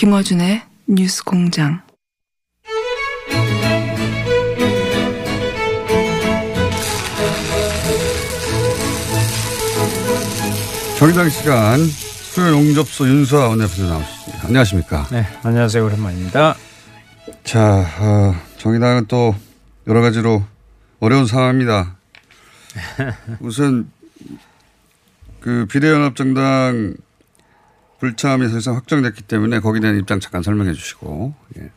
김어준의 뉴스 공장. 정의당 시간 수요 용접소 윤수아 원내대표 나오셨습니다. 안녕하십니까. 네, 안녕하세요. 오랜만입니다. 자, 어, 정의당은 또 여러 가지로 어려운 상황입니다. 우선 그 비례연합정당 불참이 사실상 확정됐기 때문에 거기에 대한 입장 잠깐 설명해 주시고. 예.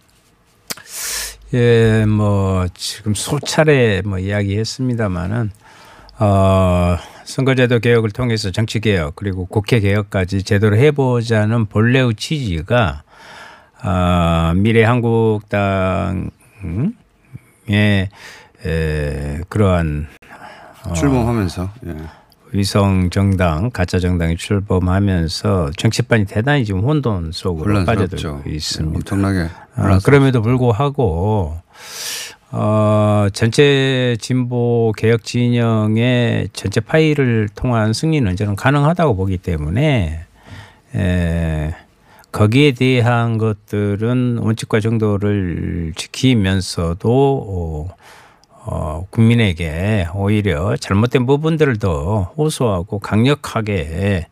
예, 뭐 지금 소차례 뭐 이야기했습니다마는 어, 선거제도 개혁을 통해서 정치 개혁 그리고 국회 개혁까지 제대로 해보자는 본래의 취지가 어, 미래 한국당의 에, 그러한 어, 출범하면서 예. 위성 정당 가짜 정당이 출범하면서 정치판이 대단히 지금 혼돈 속으로 빠져들고 있습니다. 엄청나게 아, 그럼에도 불구하고 어, 전체 진보 개혁 진영의 전체 파일을 통한 승리는 저는 가능하다고 보기 때문에 에, 거기에 대한 것들은 원칙과 정도를 지키면서도 어, 어, 국민에게 오히려 잘못된 부분들을 더 호소하고 강력하게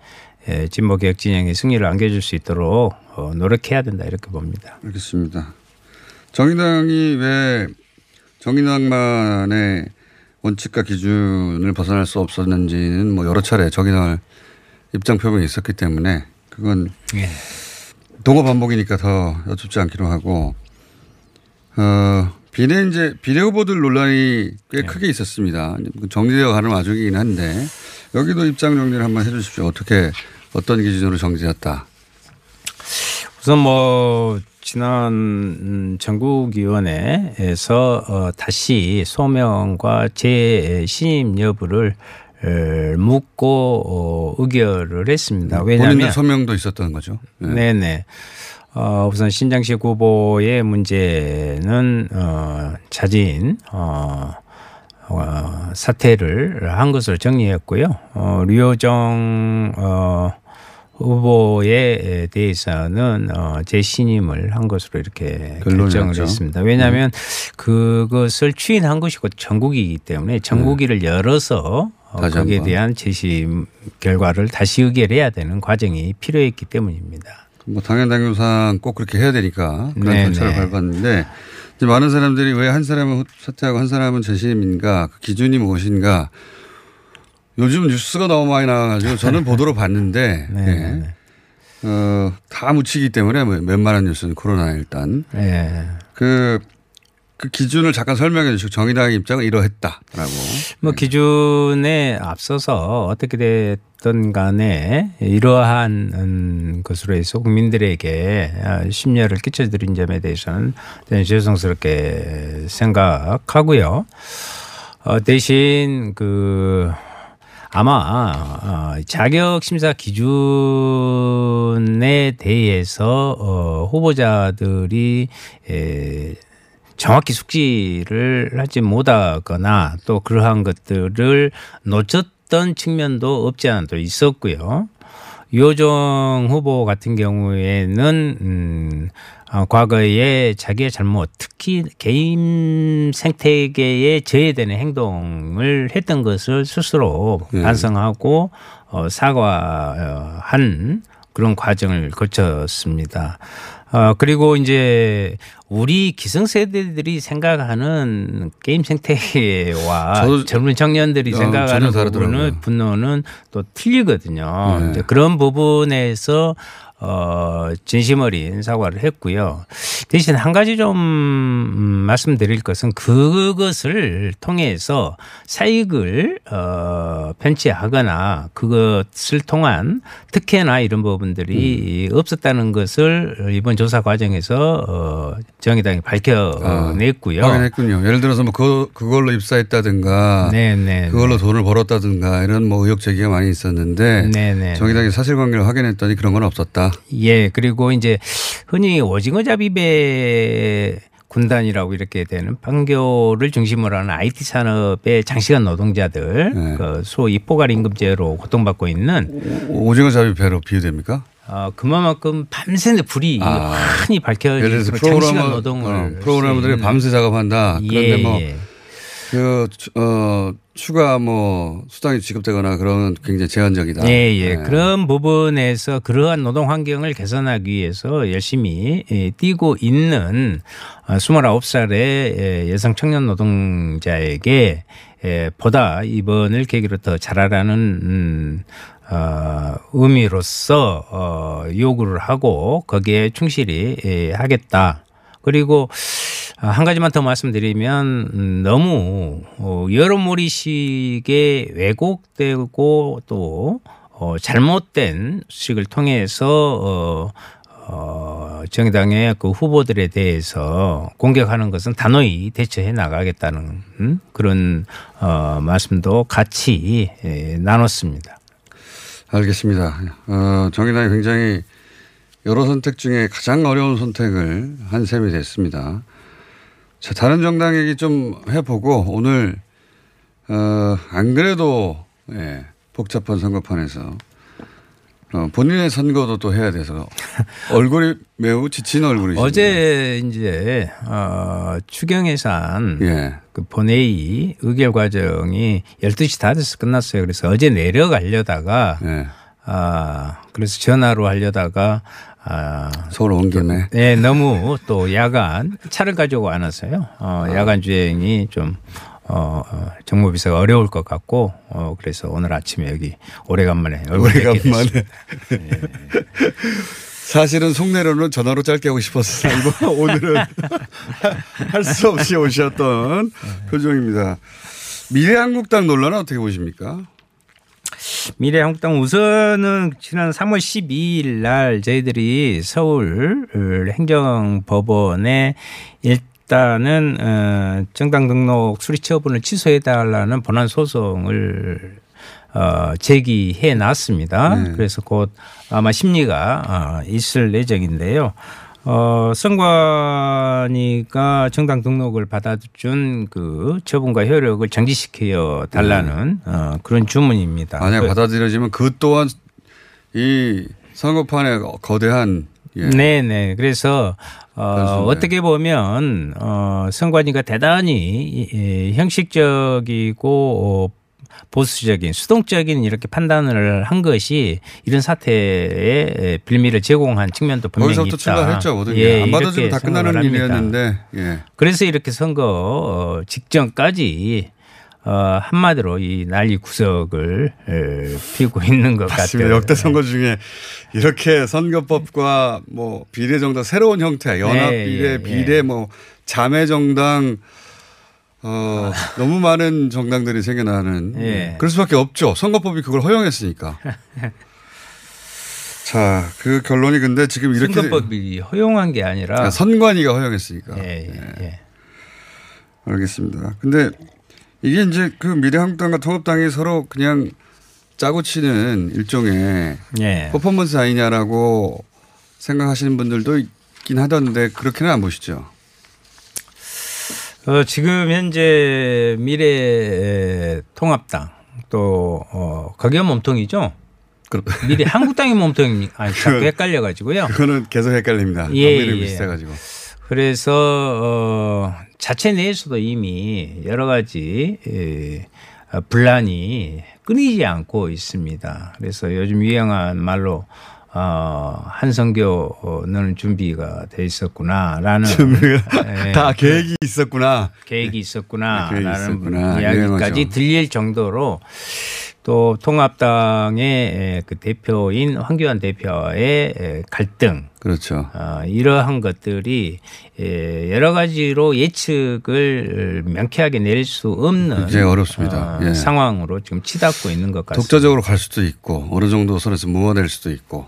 예, 진보 개혁 진영의 승리를 안겨줄 수 있도록 어, 노력해야 된다 이렇게 봅니다. 알겠습니다. 정의당이 왜 정의당만의 원칙과 기준을 벗어날 수 없었는지는 뭐 여러 차례 정의당을 입장 표명이 있었기 때문에 그건 예. 동호 반복이니까 더 여쭙지 않기로 하고 어, 비례 이제 비례 후보들 논란이 꽤 네. 크게 있었습니다. 정리되어 가는 와중이긴 한데 여기도 입장 정리를 한번 해 주십시오. 어떻게 어떤 기준으로 정지했다. 우선 뭐 지난 전국위원회에서 어 다시 소명과 재신임 여부를 묻고 어 의결을 했습니다. 왜냐하면 본인들 소명도 있었던 거죠. 네. 네네. 어, 우선 신장식 후보의 문제는 어, 자진 어, 어, 사퇴를 한 것으로 정리했고요. 어, 류호정 어, 후보에 대해서는 어, 재신임을 한 것으로 이렇게 결정을 했습니다. 왜냐하면 네. 그것을 추인한 것이고 전국이기 때문에 전국위를 네. 열어서 어, 거기에 대한 재심 결과를 다시 의결해야 되는 과정이 필요했기 때문입니다. 뭐 당연 당규상 꼭 그렇게 해야 되니까 그런 네, 절차를 네. 밟았는데 이제 많은 사람들이 왜 한 사람은 사퇴하고 한 사람은 재심인가 그 기준이 무엇인가 요즘 뉴스가 너무 많이 나와가지고 저는 보도로 봤는데 네. 네. 어, 다 묻히기 때문에 뭐 웬만한 뉴스는 코로나 일단 네. 그 그 기준을 잠깐 설명해 주시고 정의당의 입장은 이러했다라고. 뭐 기준에 앞서서 어떻게 됐든 간에 이러한 음, 것으로 해서 국민들에게 심려를 끼쳐드린 점에 대해서는 죄송스럽게 생각하고요. 어, 대신 그 아마 어, 자격 심사 기준에 대해서 어, 후보자들이 에, 정확히 숙지를 하지 못하거나 또 그러한 것들을 놓쳤던 측면도 없지 않아 도 있었고요. 유호정 후보 같은 경우에는 음, 어, 과거에 자기의 잘못, 특히 개인 생태계에 저해되는 행동을 했던 것을 스스로 네. 반성하고 어, 사과한 그런 과정을 거쳤습니다. 어, 그리고 이제 우리 기성세대들이 생각하는 게임 생태계와 젊은 청년들이 어, 생각하는 분노는 또 틀리거든요. 네. 그런 부분에서 어, 진심 어린 사과를 했고요. 대신 한 가지 좀 음, 말씀드릴 것은 그것을 통해서 사익을 어, 편취하거나 그것을 통한 특혜나 이런 부분들이 음. 없었다는 것을 이번 조사 과정에서 어, 정의당이 밝혀냈고요. 아, 확인했군요. 예를 들어서 뭐 그, 그걸로 입사했다든가 네네. 네, 그걸로 네. 돈을 벌었다든가 이런 뭐 의혹 제기가 많이 있었는데 네네. 네, 정의당이 사실관계를 확인했더니 그런 건 없었다. 예, 그리고 이제 흔히 오징어 잡이배 군단이라고 이렇게 되는 판교를 중심으로 하는 IT 산업의 장시간 노동자들 네. 그 소위 포괄 임금제로 고통받고 있는 오징어 잡이 배로 비유됩니까? 어, 그만큼 밤새 불이 아. 환히 밝혀지고 장시간 노동을 어, 프로그래머들이 밤새 작업한다. 그런데 예, 뭐 예. 그, 어, 추가 뭐 수당이 지급되거나 그런 굉장히 제한적이다. 예, 예. 네. 그런 부분에서 그러한 노동 환경을 개선하기 위해서 열심히 예, 뛰고 있는 29살의 어, 여성 청년 노동자에게 예, 보다 이번을 계기로 더 잘하라는 음, 어, 의미로서 어, 요구를 하고 거기에 충실히 예, 하겠다. 그리고 아, 한 가지만 더 말씀드리면 음, 너무 어, 여러모리식의 왜곡되고 또 어, 잘못된 수식을 통해서 어, 어, 정당의 그 후보들에 대해서 공격하는 것은 단호히 대처해 나가겠다는 음? 그런 어, 말씀도 같이 예, 나눴습니다. 알겠습니다. 어, 정의당이 굉장히 여러 선택 중에 가장 어려운 선택을 한 셈이 됐습니다. 자, 다른 정당 얘기 좀 해보고 오늘 어, 안 그래도 예, 복잡한 선거판에서 어, 본인의 선거도 또 해야 돼서 얼굴이 매우 지친 얼굴이시죠. 어제 이제 어, 추경 예산 예. 그 본회의 의결 과정이 12시 다 돼서 끝났어요. 그래서 어제 내려가려다가 예. 아, 그래서 전화로 하려다가 아, 서울 온 김에. 네, 너무 또 야간 차를 가지고 안 왔어요. 어, 아. 야간 주행이 좀 어, 어, 정모비서가 어려울 것 같고 어, 그래서 오늘 아침에 여기 오래간만에 오래간만에. 네. 사실은 속내로는 전화로 짧게 하고 싶었어요. 오늘은 할 수 없이 오셨던 표정입니다. 미래한국당 논란은 어떻게 보십니까? 미래한국당 우선은 지난 3월 12일 날 저희들이 서울 행정법원에 일단은 어, 정당 등록 수리 처분을 취소해 달라는 본안 소송을 어, 제기해 놨습니다. 네. 그래서 곧 아마 심리가 어, 있을 예정인데요. 어, 선관위가 정당 등록을 받아준 그 처분과 효력을 정지시켜 달라는 네. 어, 그런 주문입니다. 만약 받아들여지면 그 또한 이 선거판에 거대한 예. 네네. 네. 그래서 어, 어떻게 보면 어, 선관위가 대단히 예, 형식적이고 어, 보수적인 수동적인 이렇게 판단을 한 것이 이런 사태에 빌미를 제공한 측면도 분명히 있다. 출발했죠. 모든 예, 안 받아주면 다 끝나는 일이었는데. 예. 그래서 이렇게 선거 어, 직전까지 어, 한마디로 이 난리 구석을 에, 피고 있는 것. 같아요. 역대 선거 중에 이렇게 선거법과 뭐 비례 정당 새로운 형태, 연합 네, 비례, 예, 비례 예. 뭐 자매 정당 어, 너무 많은 정당들이 생겨나는. 예. 그럴 수밖에 없죠. 선거법이 그걸 허용했으니까. 자, 그 결론이 근데 지금 이렇게. 선거법이 허용한 게 아니라. 아, 선관위가 허용했으니까. 예, 예, 예. 예. 알겠습니다. 근데 이게 이제 그 미래한국당과 통합당이 서로 그냥 짜고 치는 일종의 예. 퍼포먼스 아니냐라고 생각하시는 분들도 있긴 하던데 그렇게는 안 보시죠. 어, 지금 현재 미래 통합당 또 어, 거기가 몸통이죠. 미래 한국당이 몸통이 아니 자꾸 헷갈려 가지고요. 그거는 계속 헷갈립니다. 예, 예. 비슷해 가지고. 그래서 어, 자체 내에서도 이미 여러 가지 예, 분란이 끊이지 않고 있습니다. 그래서 요즘 유행한 말로 어, 한성교는 준비가 돼 있었구나라는 준비가 예, 다 계획이 있었구나. 계획이 있었구나라는 네, 이야기까지 들릴 정도로 또 통합당의 그 대표인 황교안 대표의 갈등 그렇죠. 어, 이러한 것들이 여러 가지로 예측을 명쾌하게 내릴 수 없는 굉장히 어렵습니다. 어, 예. 상황으로 지금 치닫고 있는 것 같습니다. 독자적으로 갈 수도 있고 어느 정도 선에서 무화될 수도 있고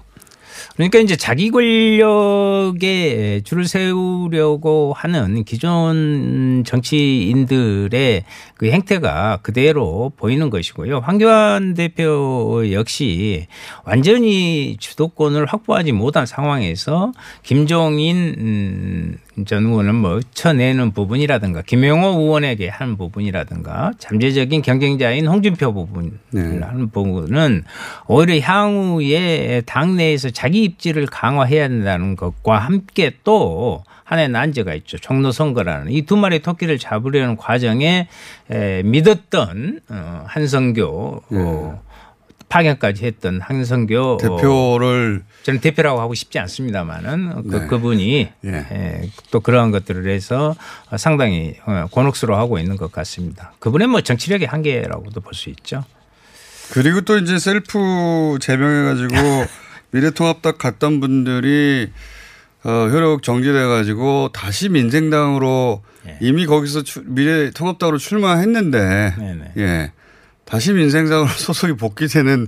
그러니까 이제 자기 권력에 줄을 세우려고 하는 기존 정치인들의 그 행태가 그대로 보이는 것이고요. 황교안 대표 역시 완전히 주도권을 확보하지 못한 상황에서 김종인 음, 전 의원은 뭐 쳐내는 부분이라든가 김영호 의원에게 하는 부분이라든가 잠재적인 경쟁자인 홍준표 부분을 네. 하는 부분은 오히려 향후에 당내에서 자기 자기 입지를 강화해야 된다는 것과 함께 또 하나의 난제가 있죠. 종로 선거라는 이 두 마리 토끼를 잡으려는 과정에 에, 믿었던 어, 한성교 어, 파견까지 했던 한성교 대표를 어, 저는 대표라고 하고 싶지 않습니다만은 그, 네. 그분이 예. 에, 또 그러한 것들을 해서 상당히 어, 곤혹스러워하고 있는 것 같습니다. 그분의 뭐 정치력의 한계라고도 볼 수 있죠. 그리고 또 이제 셀프 제명해가지고 미래통합당 갔던 분들이 어, 효력 정지돼 가지고 다시 민생당으로 예. 이미 거기서 추- 미래통합당으로 출마했는데 네네. 예 다시 민생당으로 소속이 복귀되는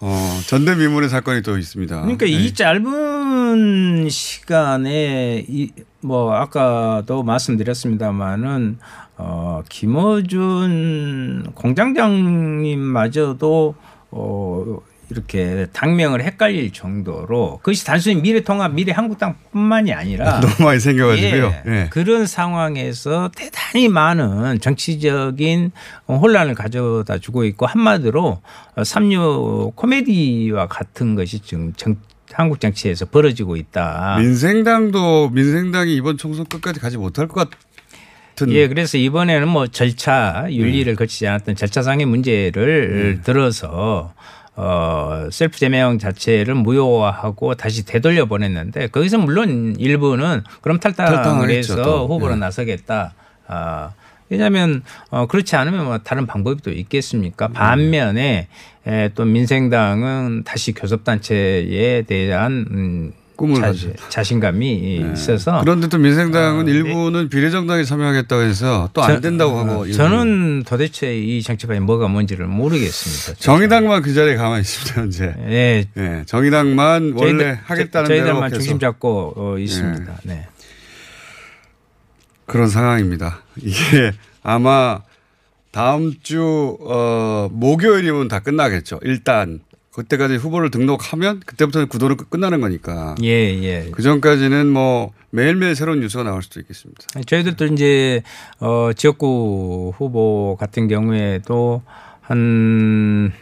어, 전대미문의 사건이 또 있습니다. 그러니까 예. 이 짧은 시간에 이 뭐 아까도 말씀드렸습니다마는 어 김어준 공장장님마저도 어 이렇게 당명을 헷갈릴 정도로 그것이 단순히 미래통합 미래한국당뿐만이 아니라 너무 많이 생겨가지고요. 예, 예. 그런 상황에서 대단히 많은 정치적인 혼란을 가져다 주고 있고 한마디로 삼류 코미디와 같은 것이 지금 정, 한국 정치에서 벌어지고 있다. 민생당도 민생당이 이번 총선 끝까지 가지 못할 것 같은 예, 그래서 이번에는 뭐 절차 윤리를 네. 거치지 않았던 절차상의 문제를 들어서 어, 셀프 제명 자체를 무효화하고 다시 되돌려 보냈는데 거기서 물론 일부는 그럼 탈당을 탈당을 했죠, 해서 또. 후보로 예. 나서겠다. 아, 왜냐하면 어, 그렇지 않으면 뭐 다른 방법이 또 음. 있겠습니까? 반면에 에, 또 민생당은 다시 교섭단체에 대한 음, 꿈을 자. 자신감이 있어서 그런데 또 민생당은 아, 일부는 비례정당에 참여하겠다고 해서 또안 저- 된다고 어, 하고 저는 도대체 이 정치판이 뭐가 뭔지를 모르겠습니다. 정의당만 그 자리에 가만히 있습니다 현재. 예. 예, 정의당만 원래 저희들- 하겠다는 저- 대로 저희들만 계속 중심 잡고 어, 있습니다. 네. 그런 상황입니다. 이게 아마 다음 주 어, 목요일이면 다 끝나겠죠. 일단 그때까지 후보를 등록하면 그때부터는 구도는 끝- 끝나는 거니까. 예, 예. 그 전까지는 뭐 매일매일 새로운 뉴스가 나올 수도 있겠습니다. 저희들도 이제 어 지역구 후보 같은 경우에도 한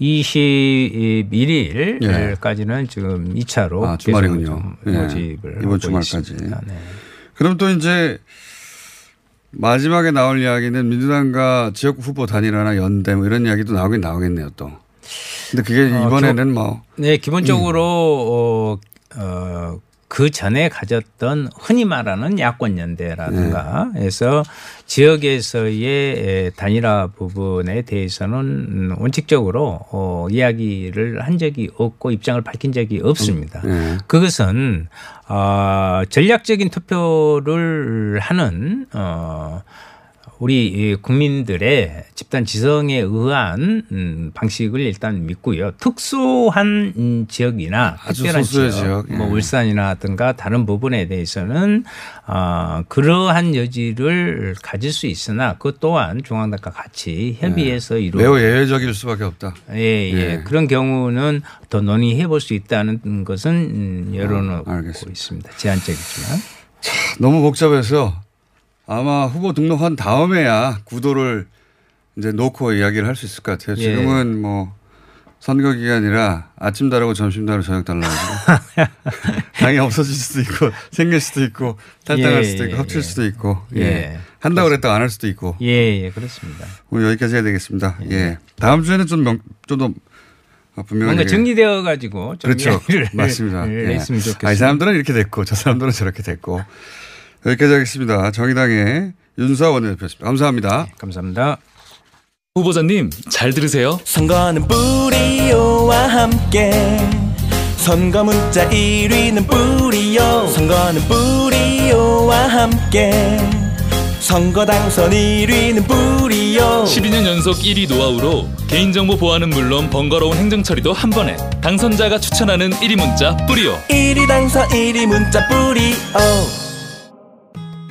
21일까지는 지금 2차로 아, 주말이군요. 예. 모집을 이번 하고 주말까지. 네. 그럼 또 이제 마지막에 나올 이야기는 민주당과 지역 후보 단일화나 연대 뭐 이런 이야기도 나오긴 나오겠네요 또. 근데 그게 어, 이번에는 뭐 네, 기본적으로 어, 어, 그 전에 가졌던 흔히 말하는 야권 연대라든가 해서 지역에서의 에, 단일화 부분에 대해서는 음, 원칙적으로 어, 이야기를 한 적이 없고 입장을 밝힌 적이 없습니다. 예. 그것은 어, 전략적인 투표를 하는 어, 우리 이 국민들의 집단 지성에 의한 음, 방식을 일단 믿고요. 특수한 음, 지역이나 특별한 소수의 지역, 뭐 예. 울산이나든가 다른 부분에 대해서는 어, 그러한 여지를 가질 수 있으나 그 또한 중앙당과 같이 협의해서 이루 매우 예외적일 수밖에 없다. 예, 예. 예. 그런 경우는 더 논의해 볼 수 있다는 것은 음, 열어놓고 아, 알겠습니다. 있습니다. 제한적이지만. 너무 복잡해서 아마 후보 등록한 다음에야 구도를 이제 놓고 이야기를 할 수 있을 것 같아요. 예. 지금은 뭐 선거 기간이라 아침 다르고 점심 다르고 저녁 달라고 당이 없어질 수도 있고 생길 수도 있고 탈당할 예, 수도 있고 예, 합칠 예. 수도 있고 예. 예. 한다고 그랬다가 안할 수도 있고 예, 예, 그렇습니다. 오늘 여기까지 해야 되겠습니다. 예. 다음 주에는 좀 명, 좀더 분명하게 뭔가 정리되어 가지고 그렇죠. 맞습니다. 예. 했으면 좋겠습니다. 아, 이 사람들은 이렇게 됐고 저 사람들은 저렇게 됐고 여기까지 하겠습니다. 정의당의 윤수아 원내대표였습니다. 감사합니다. 감사합니다. 후보자님 잘 들으세요. 선거는 뿌리오와 함께 선거 문자 1위는 뿌리오 선거는 뿌리오와 함께 선거 당선 1위는 뿌리오 12년 연속 1위 노하우로 개인정보 보안은 물론 번거로운 행정 처리도 한 번에 당선자가 추천하는 1위 문자 뿌리오. 1위 당선 1위 문자 뿌리오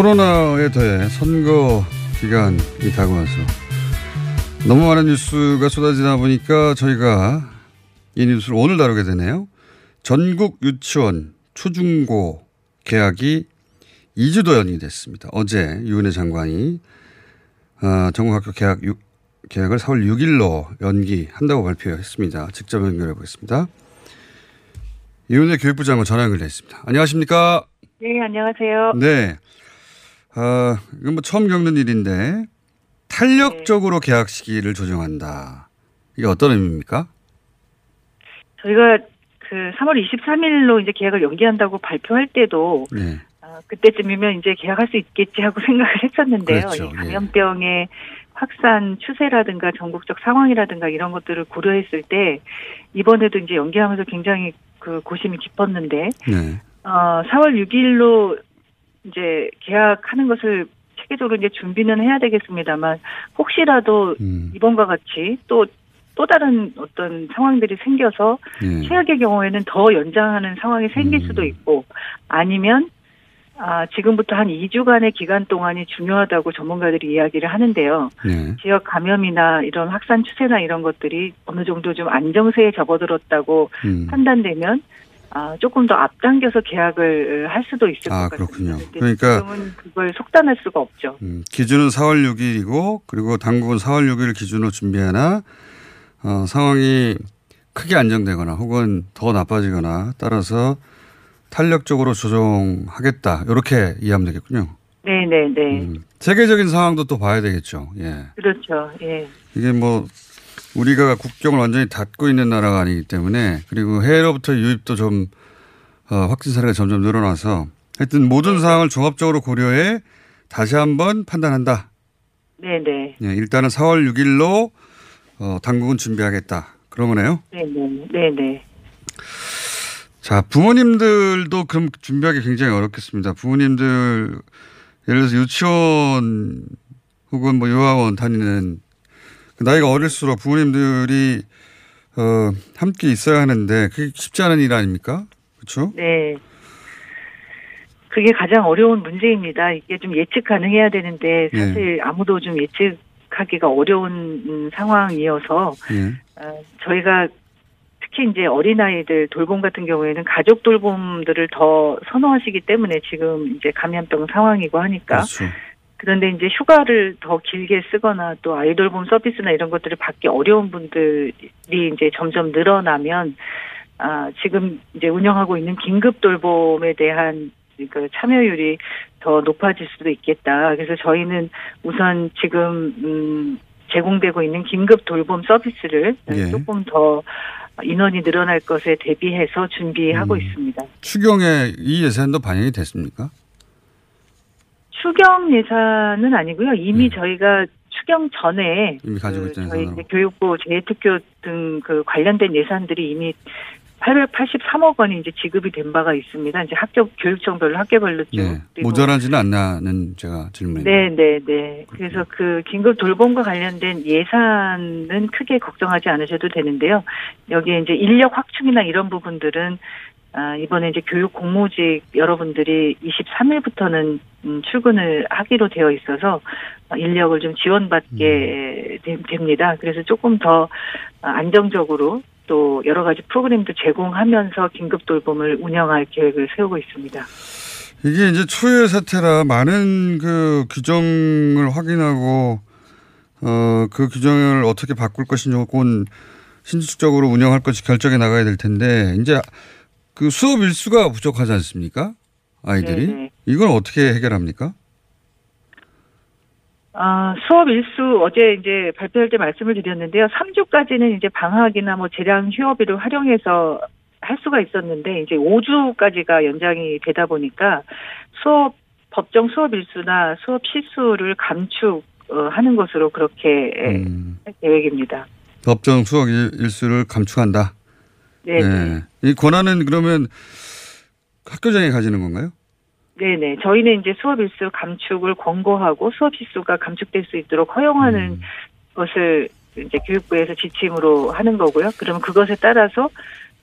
코로나에 더해 선거 기간이 다가와서 너무 많은 뉴스가 쏟아지다 보니까 저희가 이 뉴스를 오늘 다루게 되네요. 전국 유치원 초중고 개학이 2주도 연이 됐습니다. 어제 유은혜 장관이 어, 전국 학교 개학 유, 개학을 4월 6일로 연기한다고 발표했습니다. 직접 연결해 보겠습니다. 이은혜 교육부 장관 전화 연결돼 있습니다. 안녕하십니까? 네, 안녕하세요. 네. 어, 이건 뭐 처음 겪는 일인데 탄력적으로 네. 계약 시기를 조정한다. 이게 어떤 의미입니까? 저희가 그 3월 23일로 이제 계약을 연기한다고 발표할 때도 네. 어, 그때쯤이면 이제 계약할 수 있겠지 하고 생각을 했었는데요. 그렇죠. 이 예. 감염병의 확산 추세라든가 전국적 상황이라든가 이런 것들을 고려했을 때 이번에도 이제 연기하면서 굉장히 그 고심이 깊었는데 네. 어, 4월 6일로 이제 계약하는 것을 체계적으로 이제 준비는 해야 되겠습니다만 혹시라도 음. 이번과 같이 또또 다른 어떤 상황들이 생겨서 예. 최악의 경우에는 더 연장하는 상황이 생길 음. 수도 있고 아니면 아, 지금부터 한 2주간의 기간 동안이 중요하다고 전문가들이 이야기를 하는데요. 네. 지역 감염이나 이런 확산 추세나 이런 것들이 어느 정도 좀 안정세에 접어들었다고 음. 판단되면 아, 조금 더 앞당겨서 계약을 할 수도 있을 아, 것 그렇군요. 그러니까 지금은 그걸 속단할 수가 없죠. 음, 기준은 4월 6일이고 그리고 당국은 4월 6일 기준으로 준비하나 어, 상황이 크게 안정되거나 혹은 더 나빠지거나 따라서 탄력적으로 조정하겠다 이렇게 이해하면 되겠군요. 네 네네. 네, 네. 음, 세계적인 상황도 또 봐야 되겠죠. 예. 그렇죠. 예. 이게 뭐 우리가 국경을 완전히 닫고 있는 나라가 아니기 때문에 그리고 해외로부터 유입도 좀 어, 확진 사례가 점점 늘어나서 하여튼 모든 네. 상황을 종합적으로 고려해 다시 한번 판단한다. 네네. 네, 일단은 4월 6일로 어, 당국은 준비하겠다. 그런 거네요. 네네. 네네. 자, 부모님들도 그럼 준비하기 굉장히 어렵겠습니다. 부모님들 예를 들어서 유치원 혹은 뭐 유아원 다니는 그 나이가 어릴수록 부모님들이 어, 함께 있어야 하는데 그게 쉽지 않은 일 아닙니까? 그렇죠? 네. 그게 가장 어려운 문제입니다. 이게 좀 예측 가능해야 되는데 네. 사실 네. 아무도 좀 예측하기가 어려운 음, 상황이어서 네. 어, 저희가 특히 이제 어린아이들 돌봄 같은 경우에는 가족 돌봄들을 더 선호하시기 때문에 지금 이제 감염병 상황이고 하니까 그렇죠. 그런데 이제 휴가를 더 길게 쓰거나 또 아이돌봄 서비스나 이런 것들을 받기 어려운 분들이 이제 점점 늘어나면 아 지금 이제 운영하고 있는 긴급 돌봄에 대한 그 참여율이 더 높아질 수도 있겠다. 그래서 저희는 우선 지금 음 제공되고 있는 긴급 돌봄 서비스를 예. 조금 더 인원이 늘어날 것에 대비해서 준비하고 음. 있습니다. 추경에 이 예산도 반영이 됐습니까? 추경 예산은 아니고요. 이미 네. 저희가 추경 전에 이미 가지고 그 저희 교육부 재특교 등 그 관련된 예산들이 이미 883억 원이 이제 지급이 된 바가 있습니다. 이제 학교 교육청별로 학교별로 네. 모자라지는 않나는 제가 질문이. 네, 네, 네. 그래서 그 긴급 돌봄과 관련된 예산은 크게 걱정하지 않으셔도 되는데요. 여기에 이제 인력 확충이나 이런 부분들은 아, 이번에 이제 교육 공무직 여러분들이 23일부터는 음, 출근을 하기로 되어 있어서 인력을 좀 지원받게 음. 됩니다. 그래서 조금 더 안정적으로 또 여러 가지 프로그램도 제공하면서 긴급 돌봄을 운영할 계획을 세우고 있습니다. 이게 이제 초유의 사태라 많은 그 규정을 확인하고 어, 그 규정을 어떻게 바꿀 것인지 혹은 신축적으로 운영할 것이 결정해 나가야 될 텐데 이제 그 수업 일수가 부족하지 않습니까? 아이들이 네네. 이걸 어떻게 해결합니까? 아, 수업 일수 어제 이제 발표할 때 말씀을 드렸는데요. 3주까지는 이제 방학이나 뭐 재량 휴업일을 활용해서 할 수가 있었는데 이제 5주까지가 연장이 되다 보니까 수업 법정 수업 일수나 수업 시수를 감축하는 것으로 그렇게 음. 계획입니다. 법정 수업 일수를 감축한다. 네. 네. 이 권한은 그러면 학교장이 가지는 건가요? 네네. 저희는 이제 수업 일수 감축을 권고하고 수업 시수가 감축될 수 있도록 허용하는 음. 것을 이제 교육부에서 지침으로 하는 거고요. 그러면 그것에 따라서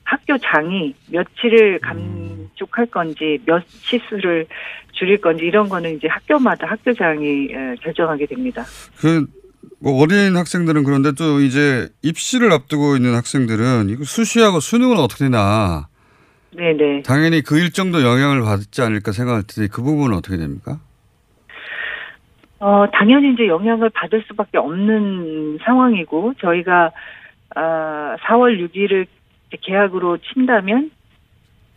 학교장이 며칠을 감축할 건지 몇 시수를 줄일 건지 이런 거는 이제 학교마다 학교장이 결정하게 됩니다. 그 뭐 어린 학생들은 그런데 또 이제 입시를 앞두고 있는 학생들은 이거 수시하고 수능은 어떻게 되나? 네네. 당연히 그 일정도 영향을 받지 않을까 생각할 텐데 그 부분은 어떻게 됩니까? 어, 당연히 이제 영향을 받을 수밖에 없는 상황이고 저희가 아, 4월 6일을 계약으로 친다면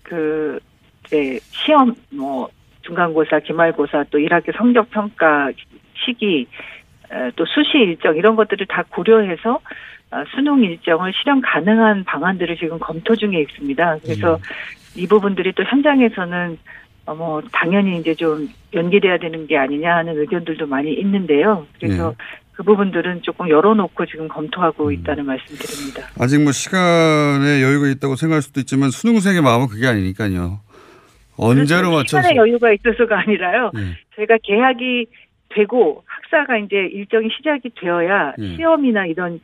그 이제 시험 뭐 중간고사, 기말고사 또 1학기 성적 평가 시기 또 수시 일정 이런 것들을 다 고려해서 어, 수능 일정을 실현 가능한 방안들을 지금 검토 중에 있습니다. 그래서 음. 이 부분들이 또 현장에서는 어, 뭐 당연히 이제 좀 연기돼야 되는 게 아니냐 하는 의견들도 많이 있는데요. 그래서 네. 그 부분들은 조금 열어놓고 지금 검토하고 음. 있다는 말씀드립니다. 아직 뭐 시간에 여유가 있다고 생각할 수도 있지만 수능생의 마음은 그게 아니니까요. 언제로 그렇죠. 맞춰서 시간에 여유가 있어서가 아니라요. 네. 저희가 계약이 되고 학사가 이제 일정이 시작이 되어야 네. 시험이나 이런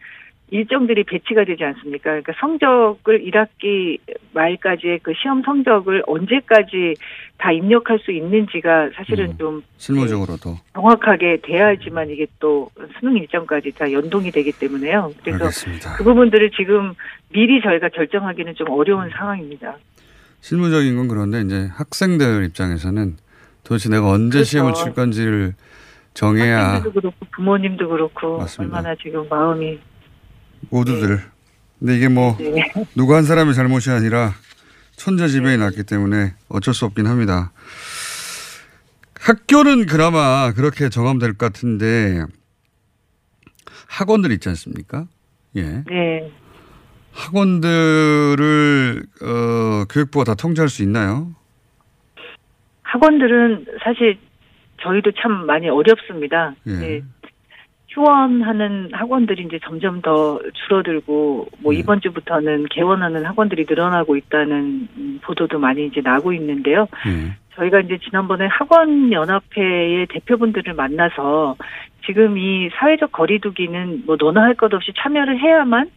일정들이 배치가 되지 않습니까? 그러니까 성적을 1학기 말까지의 그 시험 성적을 언제까지 다 입력할 수 있는지가 사실은 음, 좀 실무적으로도 정확하게 돼야지만 이게 또 수능 일정까지 다 연동이 되기 때문에요. 그래서 알겠습니다. 그 부분들을 지금 미리 저희가 결정하기는 좀 어려운 상황입니다. 실무적인 건 그런데 이제 학생들 입장에서는 도대체 내가 언제 그렇죠. 시험을 칠 건지를 정해야 학생들도 그렇고 부모님도 그렇고 맞습니다. 얼마나 지금 마음이 모두들. 근데 이게 뭐 네. 누구 한 사람의 잘못이 아니라 천재지변이 났기 때문에 어쩔 수 없긴 합니다. 학교는 그나마 그렇게 정함될 것 같은데 학원들 있지 않습니까? 예. 네. 학원들을 어, 교육부가 다 통제할 수 있나요? 학원들은 사실 저희도 참 많이 어렵습니다. 예. 네. 휴원하는 학원들이 이제 점점 더 줄어들고 뭐 네. 이번 주부터는 개원하는 학원들이 늘어나고 있다는 보도도 많이 이제 나고 있는데요. 네. 저희가 이제 지난번에 학원 연합회의 대표분들을 만나서 지금 이 사회적 거리두기는 뭐 너나 할 것 없이 참여를 해야만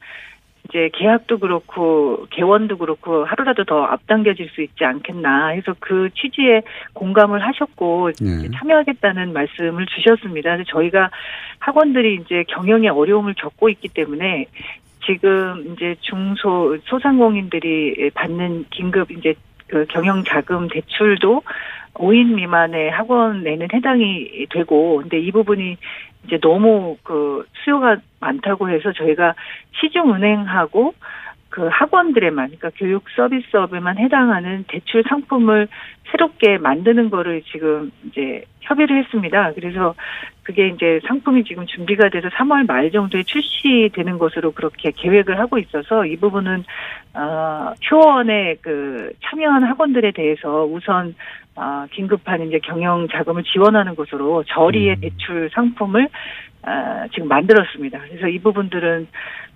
이제 계약도 그렇고 개원도 그렇고 하루라도 더 앞당겨질 수 있지 않겠나 해서 그 취지에 공감을 하셨고 네. 참여하겠다는 말씀을 주셨습니다. 그래서 저희가 학원들이 이제 경영에 어려움을 겪고 있기 때문에 지금 이제 중소 소상공인들이 받는 긴급 이제 그 경영 자금 대출도 5인 미만의 학원에는 해당이 되고 근데 이 부분이 이제 너무 그 수요가 많다고 해서 저희가 시중은행하고 그 학원들에만 그러니까 교육 서비스업에만 해당하는 대출 상품을 새롭게 만드는 거를 지금 이제 협의를 했습니다. 그래서 그게 이제 상품이 지금 준비가 돼서 3월 말 정도에 출시되는 것으로 그렇게 계획을 하고 있어서 이 부분은 어 휴원에 그 참여한 학원들에 대해서 우선 어 긴급한 이제 경영 자금을 지원하는 것으로 저리의 음. 대출 상품을 어 지금 만들었습니다. 그래서 이 부분들은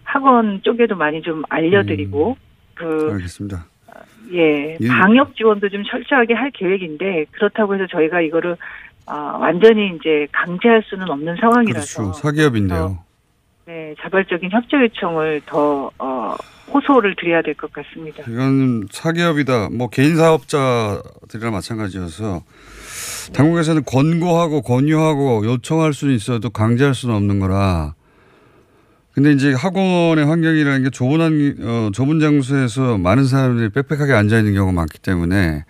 학원 쪽에도 많이 좀 알려드리고 음. 그 알겠습니다. 예, 방역 지원도 좀 철저하게 할 계획인데 그렇다고 해서 저희가 이거를 어, 완전히 이제 강제할 수는 없는 상황이라서 그렇죠. 사기업인데요. 네, 자발적인 협조 요청을 더 어, 호소를 드려야 될 것 같습니다. 이건 사기업이다. 뭐 개인 사업자들이랑 마찬가지여서 당국에서는 권고하고 권유하고 요청할 수는 있어도 강제할 수는 없는 거라 근데 이제 학원의 환경이라는 게 좁은, 한, 어, 좁은 장소에서 많은 사람들이 빽빽하게 앉아 있는 경우가 많기 때문에.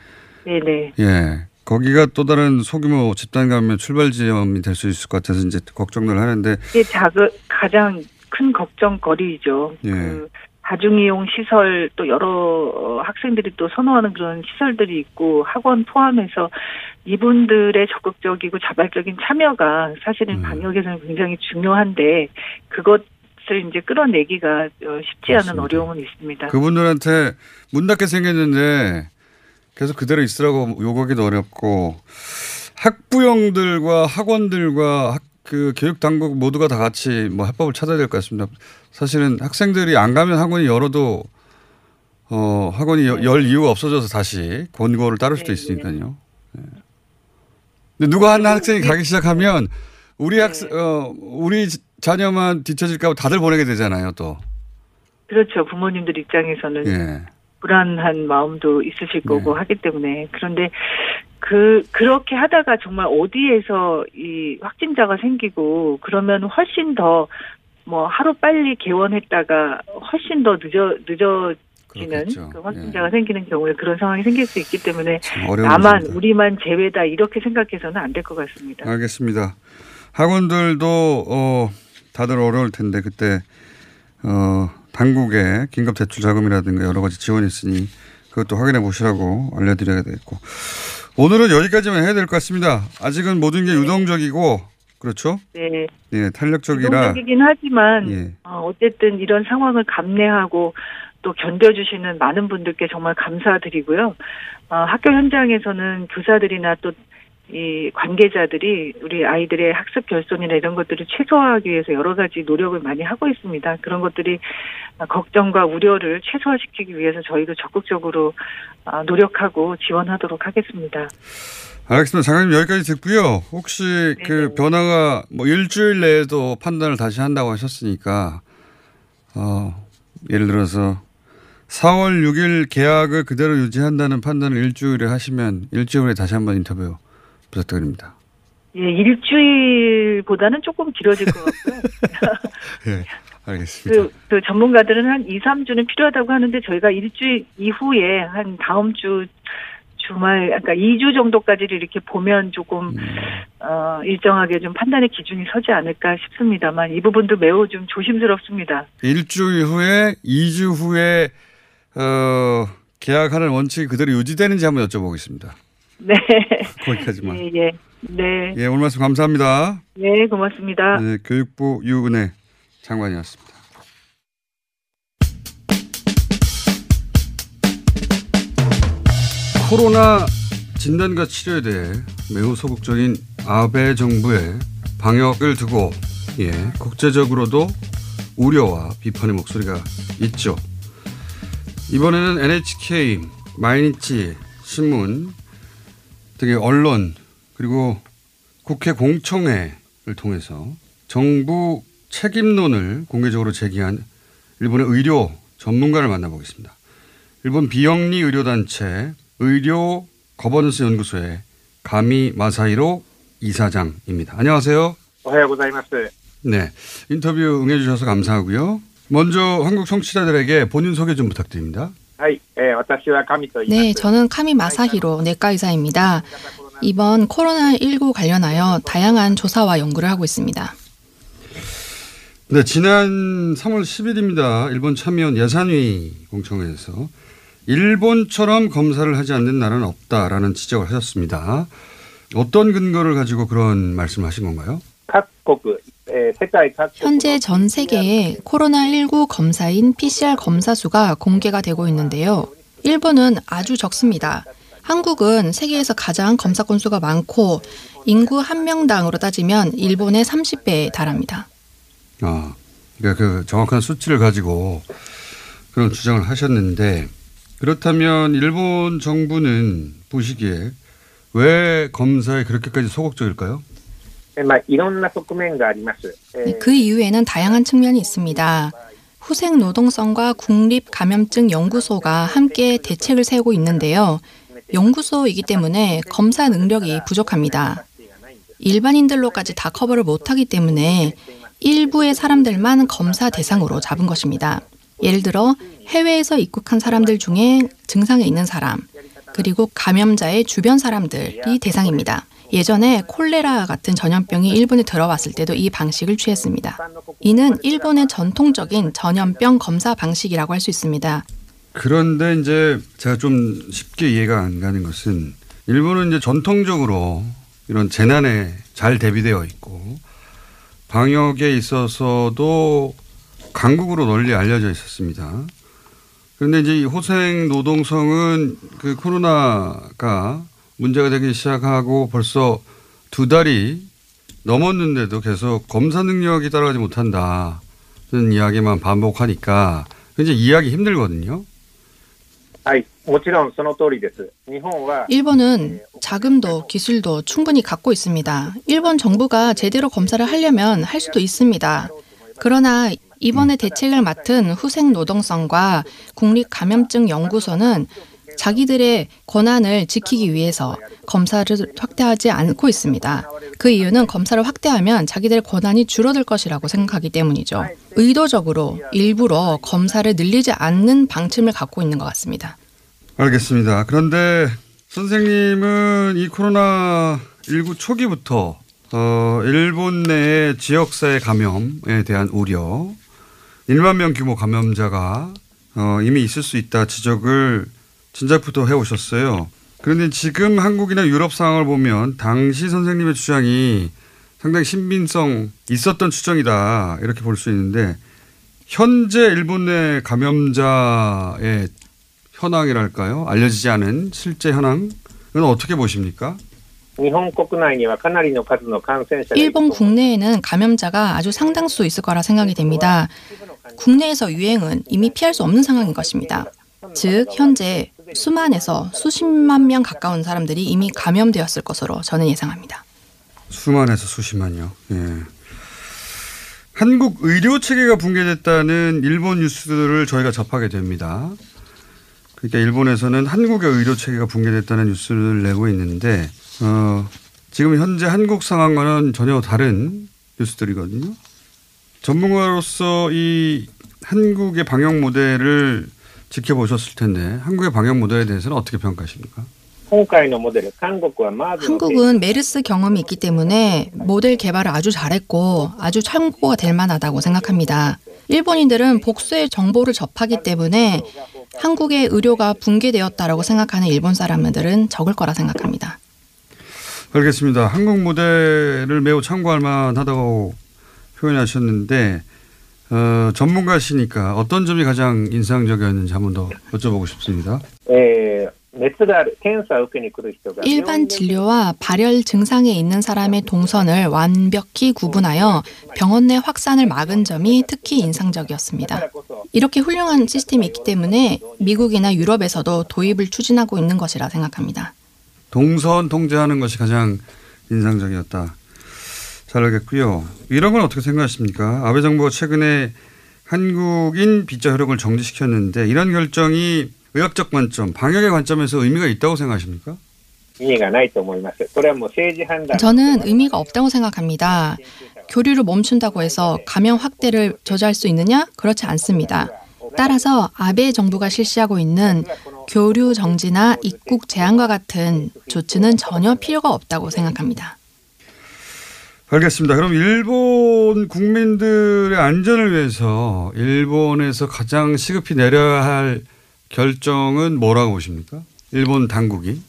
네네. 예. 거기가 또 다른 소규모 집단 감염 출발 지점이 될 수 있을 것 같아서 이제 걱정을 하는데 이게 작은 가장 큰 걱정거리죠. 예. 그 다중이용 시설 또 여러 학생들이 또 선호하는 그런 시설들이 있고 학원 포함해서 이분들의 적극적이고 자발적인 참여가 사실은 음. 방역에서는 굉장히 중요한데 그것 을 이제 끌어내기가 어, 쉽지 그렇습니다. 않은 어려움은 있습니다. 그분들한테 문 닫게 생겼는데 계속 그대로 있으라고 요구하기도 어렵고 학부형들과 학원들과 학, 그 교육 당국 모두가 다 같이 뭐 해법을 찾아야 될 것 같습니다. 사실은 학생들이 안 가면 학원이 열어도 어 학원이 네. 열 이유가 없어져서 다시 권고를 따를 수도 네. 있으니까요. 네. 근데 누가 한 학생이 가기 시작하면 우리 학생 어 우리 자녀만 뒤처질까 봐 다들 보내게 되잖아요, 또. 그렇죠. 부모님들 입장에서는 예. 불안한 마음도 있으실 거고 네. 하기 때문에 그런데 그 그렇게 하다가 정말 어디에서 이 확진자가 생기고 그러면 훨씬 더 뭐 하루 빨리 개원했다가 훨씬 더 늦어 늦어 지는 그 확진자가 예. 생기는 경우에 그런 상황이 생길 수 있기 때문에 나만 문제입니다. 우리만 제외다 이렇게 생각해서는 안 될 것 같습니다. 알겠습니다. 학원들도 어 다들 어려울 텐데 그때 어 당국에 긴급 대출 자금이라든가 여러 가지 지원이 있으니 그것도 확인해 보시라고 알려드려야 되겠고 오늘은 여기까지만 해야 될 것 같습니다. 아직은 모든 게 네. 유동적이고 그렇죠? 네. 네, 탄력적이라. 유동적이긴 하지만 예. 어, 어쨌든 이런 상황을 감내하고 또 견뎌주시는 많은 분들께 정말 감사드리고요. 어, 학교 현장에서는 교사들이나 또 이 관계자들이 우리 아이들의 학습 결손이나 이런 것들을 최소화하기 위해서 여러 가지 노력을 많이 하고 있습니다. 그런 것들이 걱정과 우려를 최소화시키기 위해서 저희도 적극적으로 아, 노력하고 지원하도록 하겠습니다. 알겠습니다. 장관님 여기까지 듣고요. 혹시 네. 그 변화가 뭐 일주일 내에도 판단을 다시 한다고 하셨으니까 어, 예를 들어서 4월 6일 계약을 그대로 유지한다는 판단을 일주일에 하시면 일주일에 다시 한번 인터뷰 부탁드립니다. 예, 일주일보다는 조금 길어질 것 같고요. 예, 알겠습니다. 그, 그 전문가들은 한 2, 3주는 필요하다고 하는데 저희가 일주일 이후에 한 다음 주 주말, 그러니까 2주 정도까지를 이렇게 보면 조금, 음. 어, 일정하게 좀 판단의 기준이 서지 않을까 싶습니다만 이 부분도 매우 좀 조심스럽습니다. 일주일 후에, 2주 후에, 어, 계약하는 원칙이 그대로 유지되는지 한번 여쭤보겠습니다. 네. 거기까지만. 예, 예. 네. 예, 오늘 말씀 감사합니다. 네, 고맙습니다. 네, 교육부 유은혜 장관이었습니다. 코로나 진단과 치료에 대해 매우 소극적인 아베 정부의 방역을 두고 예, 국제적으로도 우려와 비판의 목소리가 있죠. 이번에는 NHK, 마이니치, 신문, 등의 언론 그리고 국회 공청회를 통해서 정부 책임론을 공개적으로 제기한 일본의 의료 전문가를 만나보겠습니다. 일본 비영리 의료단체 의료 거버넌스 연구소의 가미 마사히로 이사장입니다. 안녕하세요. おはようございます. 네. 인터뷰 응해주셔서 감사하고요. 먼저 한국 청취자들에게 본인 소개 좀 부탁드립니다. 네, 저는 카미 마사히로 내과 의사입니 다. 이번 코로나19 관련하여 다양한 조사와 연구를 하고 있습니다. 네, 지난 3월 10일입니다. 일본 참여연 예산위 공청회에서 일본처럼 검사를 하지 않는 나라는 없다라는 지적을 하셨습니다. 어떤 근거를 가지고 그런 말씀을 하신 건가요? 현재 전 세계에 코로나19 검사인 PCR 검사 수가 공개가 되고 있는데요. 일본은 아주 적습니다. 한국은 세계에서 가장 검사 건수가 많고 인구 한 명당으로 따지면 일본의 30배에 달합니다. 아, 그러니까 그 정확한 수치를 가지고 그런 주장을 하셨는데 그렇다면 일본 정부는 보시기에 왜 검사에 그렇게까지 소극적일까요? 네, 그 이유에는 다양한 측면이 있습니다. 후생 노동성과 국립 감염증 연구소가 함께 대책을 세우고 있는데요. 연구소이기 때문에 검사 능력이 부족합니다. 일반인들로까지 다 커버를 못하기 때문에 일부의 사람들만 검사 대상으로 잡은 것입니다. 예를 들어 해외에서 입국한 사람들 중에 증상이 있는 사람, 그리고 감염자의 주변 사람들이 대상입니다. 예전에 콜레라 같은 전염병이 일본에 들어왔을 때도 이 방식을 취했습니다. 이는 일본의 전통적인 전염병 검사 방식이라고 할 수 있습니다. 그런데 이제 제가 좀 쉽게 이해가 안 가는 것은 일본은 이제 전통적으로 이런 재난에 잘 대비되어 있고 방역에 있어서도 강국으로 널리 알려져 있었습니다. 그런데 이제 호생 노동성은 그 코로나가 문제가 되기 시작하고 벌써 두 달이 넘었는데도 계속 검사 능력이 따라가지 못한다는 이야기만 반복하니까 굉장히 이해하기 힘들거든요. 일본은 자금도 기술도 충분히 갖고 있습니다. 일본 정부가 제대로 검사를 하려면 할 수도 있습니다. 그러나 이번에 대책을 맡은 후생 노동성과 국립감염증 연구소는 자기들의 권한을 지키기 위해서 검사를 확대하지 않고 있습니다. 그 이유는 검사를 확대하면 자기들의 권한이 줄어들 것이라고 생각하기 때문이죠. 의도적으로 일부러 검사를 늘리지 않는 방침을 갖고 있는 것 같습니다. 알겠습니다. 그런데 선생님은 이 코로나 19 초기부터 어, 일본 내의 지역사회 감염에 대한 우려, 1만 명 규모 감염자가 어, 이미 있을 수 있다 지적을 진작부터 해오셨어요. 그런데 지금 한국이나 유럽 상황을 보면 당시 선생님의 주장이 상당히 신빙성 있었던 추정이다 이렇게 볼 수 있는데 현재 일본 내 감염자의 현황이랄까요? 알려지지 않은 실제 현황 이건 어떻게 보십니까? 일본 국내에는 감염자가 아주 상당수 있을 거라 생각이 됩니다. 국내에서 유행은 이미 피할 수 없는 상황인 것입니다. 즉 현재 수만에서 수십만 명 가까운 사람들이 이미 감염되었을 것으로 저는 예상합니다. 수만에서 수십만요. 예. 한국 의료 체계가 붕괴됐다는 일본 뉴스들을 저희가 접하게 됩니다. 그러니까 일본에서는 한국의 의료 체계가 붕괴됐다는 뉴스를 내고 있는데 어, 지금 현재 한국 상황과는 전혀 다른 뉴스들이거든요. 전문가로서 이 한국의 방역 모델을 지켜보셨을 텐데 한국의 방역 모델에 대해서는 어떻게 평가하십니까? 한국은 메르스 경험이 있기 때문에 모델 개발을 아주 잘했고 아주 참고가 될 만하다고 생각합니다. 일본인들은 복수의 정보를 접하기 때문에 한국의 의료가 붕괴되었다라고 생각하는 일본 사람들은 적을 거라 생각합니다. 알겠습니다. 한국 모델을 매우 참고할 만하다고 표현하셨는데 어, 전문가시니까 어떤 점이 가장 인상적이었는지 한 번 더 여쭤보고 싶습니다. 일반 진료와 발열 증상에 있는 사람의 동선을 완벽히 구분하여 병원 내 확산을 막은 점이 특히 인상적이었습니다. 이렇게 훌륭한 시스템이 있기 때문에 미국이나 유럽에서도 도입을 추진하고 있는 것이라 생각합니다. 동선 통제하는 것이 가장 인상적이었다. 잘 알겠고요. 이런 건 어떻게 생각하십니까? 아베 정부가 최근에 한국인 비자 효력을 정지시켰는데 이런 결정이 의학적 관점, 방역의 관점에서 의미가 있다고 생각하십니까? 저는 의미가 없다고 생각합니다. 교류를 멈춘다고 해서 감염 확대를 저지할 수 있느냐? 그렇지 않습니다. 따라서 아베 정부가 실시하고 있는 교류 정지나 입국 제한과 같은 조치는 전혀 필요가 없다고 생각합니다. 알겠습니다. 그럼 일본 국민들의 안전을 위해서 일본에서 가장 시급히 내려야 할 결정은 뭐라고 보십니까? 일본 당국이?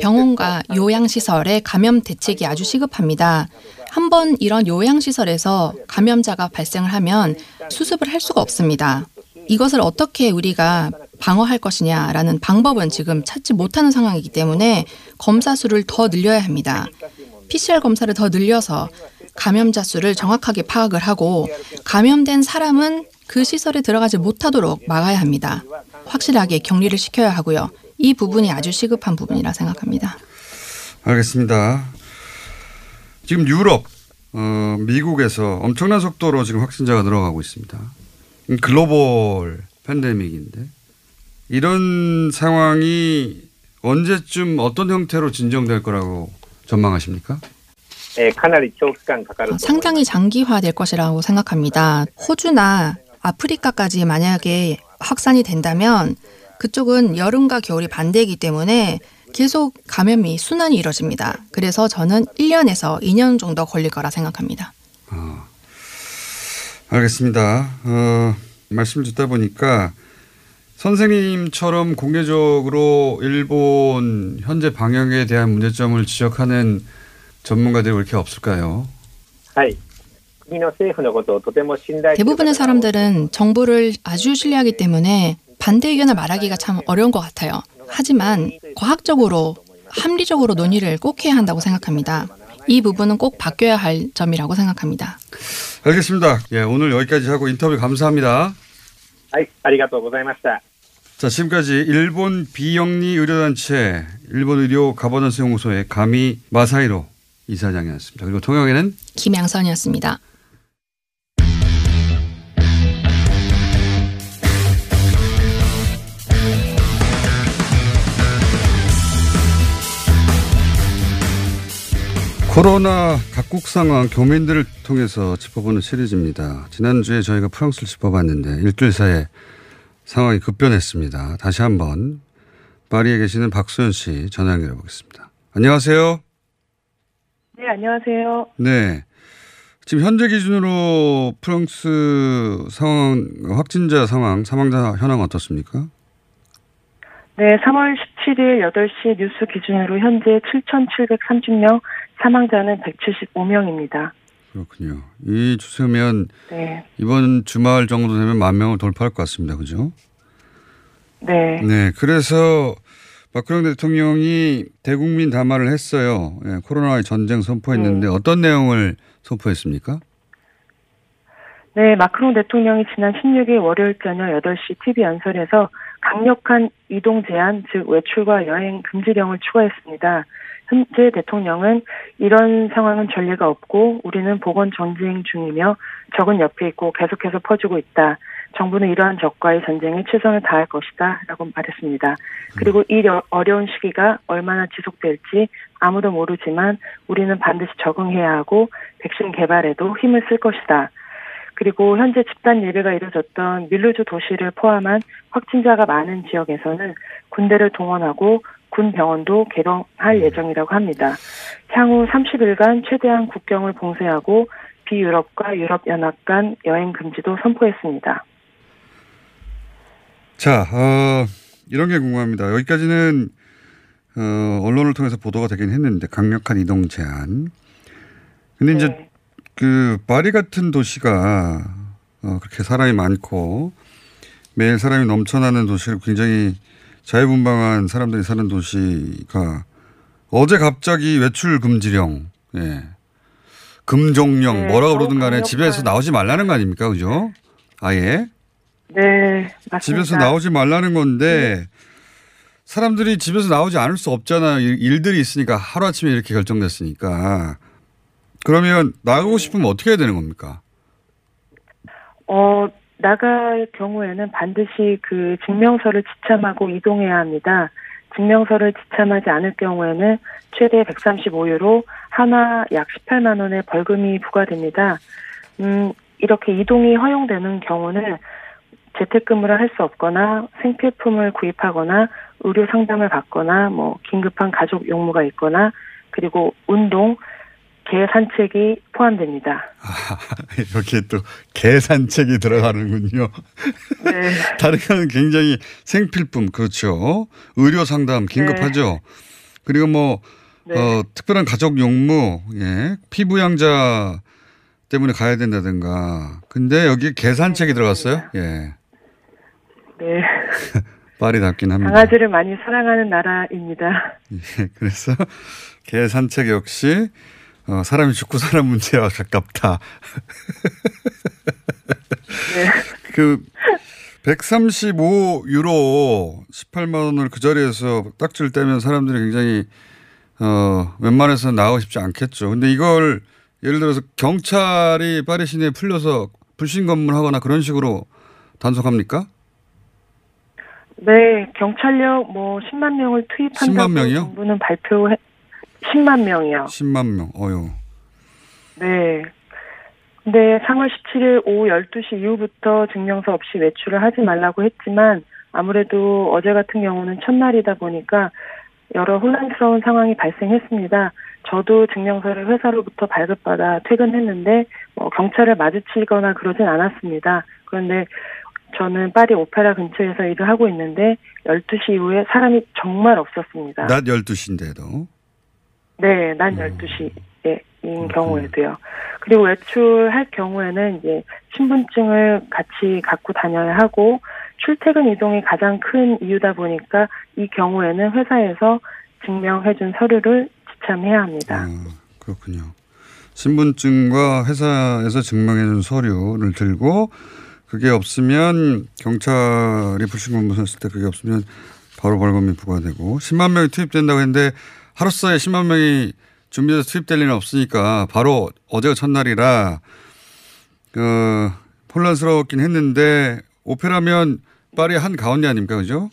병원과 요양시설의 감염 대책이 아주 시급합니다. 한번 이런 요양시설에서 감염자가 발생을 하면 수습을 할 수가 없습니다. 이것을 어떻게 우리가 방어할 것이냐라는 방법은 지금 찾지 못하는 상황이기 때문에 검사 수를 더 늘려야 합니다. PCR 검사를 더 늘려서 감염자 수를 정확하게 파악을 하고 감염된 사람은 그 시설에 들어가지 못하도록 막아야 합니다. 확실하게 격리를 시켜야 하고요. 이 부분이 아주 시급한 부분이라 생각합니다. 알겠습니다. 지금 유럽, 어, 미국에서 엄청난 속도로 지금 확진자가 늘어가고 있습니다. 글로벌 팬데믹인데 이런 상황이 언제쯤 어떤 형태로 진정될 거라고 전망하십니까? 상당히 장기화될 것이라고 생각합니다. 호주나 아프리카까지 만약에 확산이 된다면 그쪽은 여름과 겨울이 반대이기 때문에 계속 감염이 순환이 이뤄집니다. 그래서 저는 1년에서 2년 정도 걸릴 거라 생각합니다. 어, 알겠습니다. 어, 말씀을 듣다 보니까 선생님처럼 공개적으로 일본 현재 방역에 대한 문제점을 지적하는 전문가들이 왜 이렇게 없을까요? 대부분의 사람들은 정부를 아주 신뢰하기 때문에 반대 의견을 말하기가 참 어려운 것 같아요. 하지만 과학적으로 합리적으로 논의를 꼭 해야 한다고 생각합니다. 이 부분은 꼭 바뀌어야 할 점이라고 생각합니다. 알겠습니다. 예, 오늘 여기까지 하고 인터뷰 감사합니다. 자, 지금까지 일본 비영리 의료단체 일본 의료 가버넌스 연구소의 가미 마사이로 이사장이었습니다. 그리고 통역에는 김양선이었습니다. 코로나 각국 상황 교민들을 통해서 짚어보는 시리즈입니다. 지난주에 저희가 프랑스를 짚어봤는데 일주일 사이에 상황이 급변했습니다. 다시 한번 파리에 계시는 박수현 씨 전화 연결해 보겠습니다. 안녕하세요. 네, 안녕하세요. 네. 지금 현재 기준으로 프랑스 상황, 확진자 상황, 사망자 현황 어떻습니까? 네, 3월 17일 8시 뉴스 기준으로 현재 7,730명, 사망자는 175명입니다. 그렇군요. 이 추세면 네. 이번 주말 정도 되면 만 명을 돌파할 것 같습니다. 그죠? 네. 네. 그래서 박근혜 대통령이 대국민 담화를 했어요. 예, 코로나의 전쟁 선포했는데 네. 어떤 내용을 선포했습니까? 네, 마크롱 대통령이 지난 16일 월요일 저녁 8시 TV 연설에서 강력한 이동 제한, 즉 외출과 여행 금지령을 추가했습니다. 현재 대통령은 이런 상황은 전례가 없고 우리는 보건 전쟁 중이며 적은 옆에 있고 계속해서 퍼지고 있다. 정부는 이러한 적과의 전쟁에 최선을 다할 것이다. 라고 말했습니다. 그리고 이 어려운 시기가 얼마나 지속될지 아무도 모르지만 우리는 반드시 적응해야 하고 백신 개발에도 힘을 쓸 것이다. 그리고 현재 집단 예배가 이루어졌던 밀루주 도시를 포함한 확진자가 많은 지역에서는 군대를 동원하고 군 병원도 개방할 음. 예정이라고 합니다. 향후 30일간 최대한 국경을 봉쇄하고 비유럽과 유럽 연합 간 여행 금지도 선포했습니다. 자, 어, 이런 게 궁금합니다. 여기까지는 어, 언론을 통해서 보도가 되긴 했는데 강력한 이동 제한. 근데 네. 이제 그 파리 같은 도시가 어, 그렇게 사람이 많고 매일 사람이 넘쳐나는 도시를 굉장히 자유분방한 사람들이 사는 도시가 어제 갑자기 외출 금지령, 예. 금종령, 네, 뭐라고 그러든 간에 집에서 나오지 말라는 거 아닙니까? 그죠? 아예? 네, 맞습니다. 집에서 나오지 말라는 건데, 네. 사람들이 집에서 나오지 않을 수 없잖아요. 일들이 있으니까 하루아침에 이렇게 결정됐으니까. 그러면 나가고 싶으면 어떻게 해야 되는 겁니까? 어, 나갈 경우에는 반드시 그 증명서를 지참하고 이동해야 합니다. 증명서를 지참하지 않을 경우에는 최대 135유로 하나 약 18만 원의 벌금이 부과됩니다. 음, 이렇게 이동이 허용되는 경우는 재택근무를 할 수 없거나 생필품을 구입하거나 의료 상담을 받거나 뭐 긴급한 가족 용무가 있거나 그리고 운동 개 산책이 포함됩니다. 아, 여기에 또개 산책이 들어가는군요. 네. 다른 거는 굉장히 생필품 그렇죠. 의료 상담 긴급하죠. 네. 그리고 뭐 네. 어, 특별한 가족 용무, 예, 피부양자 때문에 가야 된다든가. 근데 여기 개 산책이 들어갔어요. 예. 네. 빨리 닿긴 합니다. 강아지를 많이 사랑하는 나라입니다. 예, 그래서 개 산책 역시 어, 사람이 죽고 사는 문제와 가깝다. 네. 그 135유로 18만 원을 그 자리에서 딱지를 떼면 사람들이 굉장히 어, 웬만해서 나오고 싶지 않겠죠. 근데 이걸 예를 들어서 경찰이 파리 시내에 풀려서 불신 검문하거나 그런 식으로 단속합니까? 네, 경찰력 뭐 10만 명을 투입한다고 10만 명이요? 정부는 발표해 10만 명이요. 10만 명. 어요. 네. 근데 3월 17일 오후 12시 이후부터 증명서 없이 외출을 하지 말라고 했지만 아무래도 어제 같은 경우는 첫날이다 보니까 여러 혼란스러운 상황이 발생했습니다. 저도 증명서를 회사로부터 발급받아 퇴근했는데 뭐 경찰을 마주치거나 그러진 않았습니다. 그런데 저는 파리 오페라 근처에서 일을 하고 있는데 12시 이후에 사람이 정말 없었습니다. 낮 12시인데도. 네, 낮 음. 12시인 경우에도요. 그리고 외출할 경우에는 이제 신분증을 같이 갖고 다녀야 하고 출퇴근 이동이 가장 큰 이유다 보니까 이 경우에는 회사에서 증명해준 서류를 지참해야 합니다. 그렇군요. 신분증과 회사에서 증명해준 서류를 들고 그게 없으면 경찰이 불신검문했을 때 그게 없으면 바로 벌금이 부과되고 10만 명이 투입된다고 했는데 하루사이에 10만 명이 준비돼서 투입될 리는 없으니까 바로 어제가 첫날이라 그 혼란스러웠긴 했는데 오페라면 파리 한 가운데 아닙니까 그죠?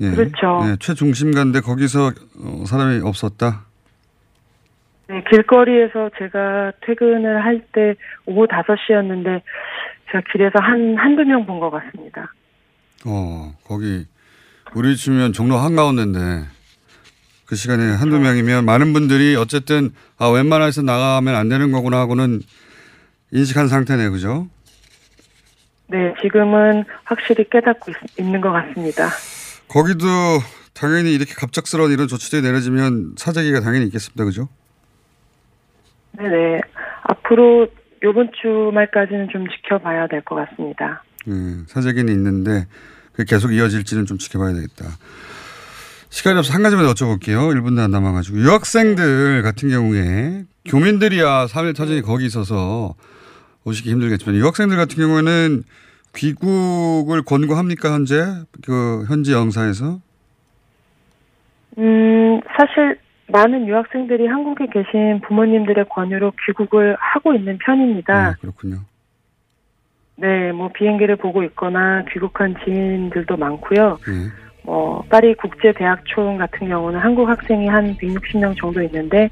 예. 그렇죠. 예, 최중심가인데 거기서 어, 사람이 없었다. 네, 길거리에서 제가 퇴근을 할 때 오후 5시였는데 제가 길에서 한, 한두 명 본 것 같습니다. 어, 거기 우리 치면 종로 한가운데인데 그 시간에 한두 명이면 많은 분들이 어쨌든 아, 웬만해서 나가면 안 되는 거구나 하고는 인식한 상태네, 그죠? 네, 지금은 확실히 깨닫고 있, 있는 것 같습니다. 거기도 당연히 이렇게 갑작스러운 이런 조치들이 내려지면 사재기가 당연히 있겠습니다, 그죠? 네네. 앞으로 요번 주말까지는 좀 지켜봐야 될 것 같습니다. 예, 사재기는 있는데 계속 이어질지는 좀 지켜봐야 되겠다. 시간이 없어 한 가지만 더 여쭤볼게요. 1분도 안 남아가지고. 유학생들 같은 경우에 교민들이야 3일 터전이 거기 있어서 오시기 힘들겠지만 유학생들 같은 경우에는 귀국을 권고합니까 현재 그 현지 영사에서? 음, 사실 많은 유학생들이 한국에 계신 부모님들의 권유로 귀국을 하고 있는 편입니다. 그렇군요. 네, 뭐 비행기를 보고 있거나 귀국한 지인들도 많고요. 예. 뭐 파리 국제대학촌 같은 경우는 한국 학생이 한 160명 정도 있는데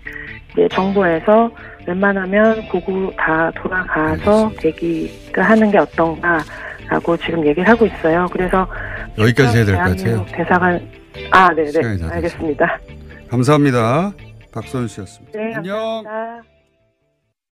이제 정부에서 웬만하면 고구 다 돌아가서 대기를 하는 게 어떤가라고 지금 얘기를 하고 있어요. 그래서 여기까지 해야 될 것 같아요. 대사관 아, 네, 시간이 네, 다 알겠습니다. 감사합니다. 박소연 씨였습니다. 네, 안녕. 감사합니다.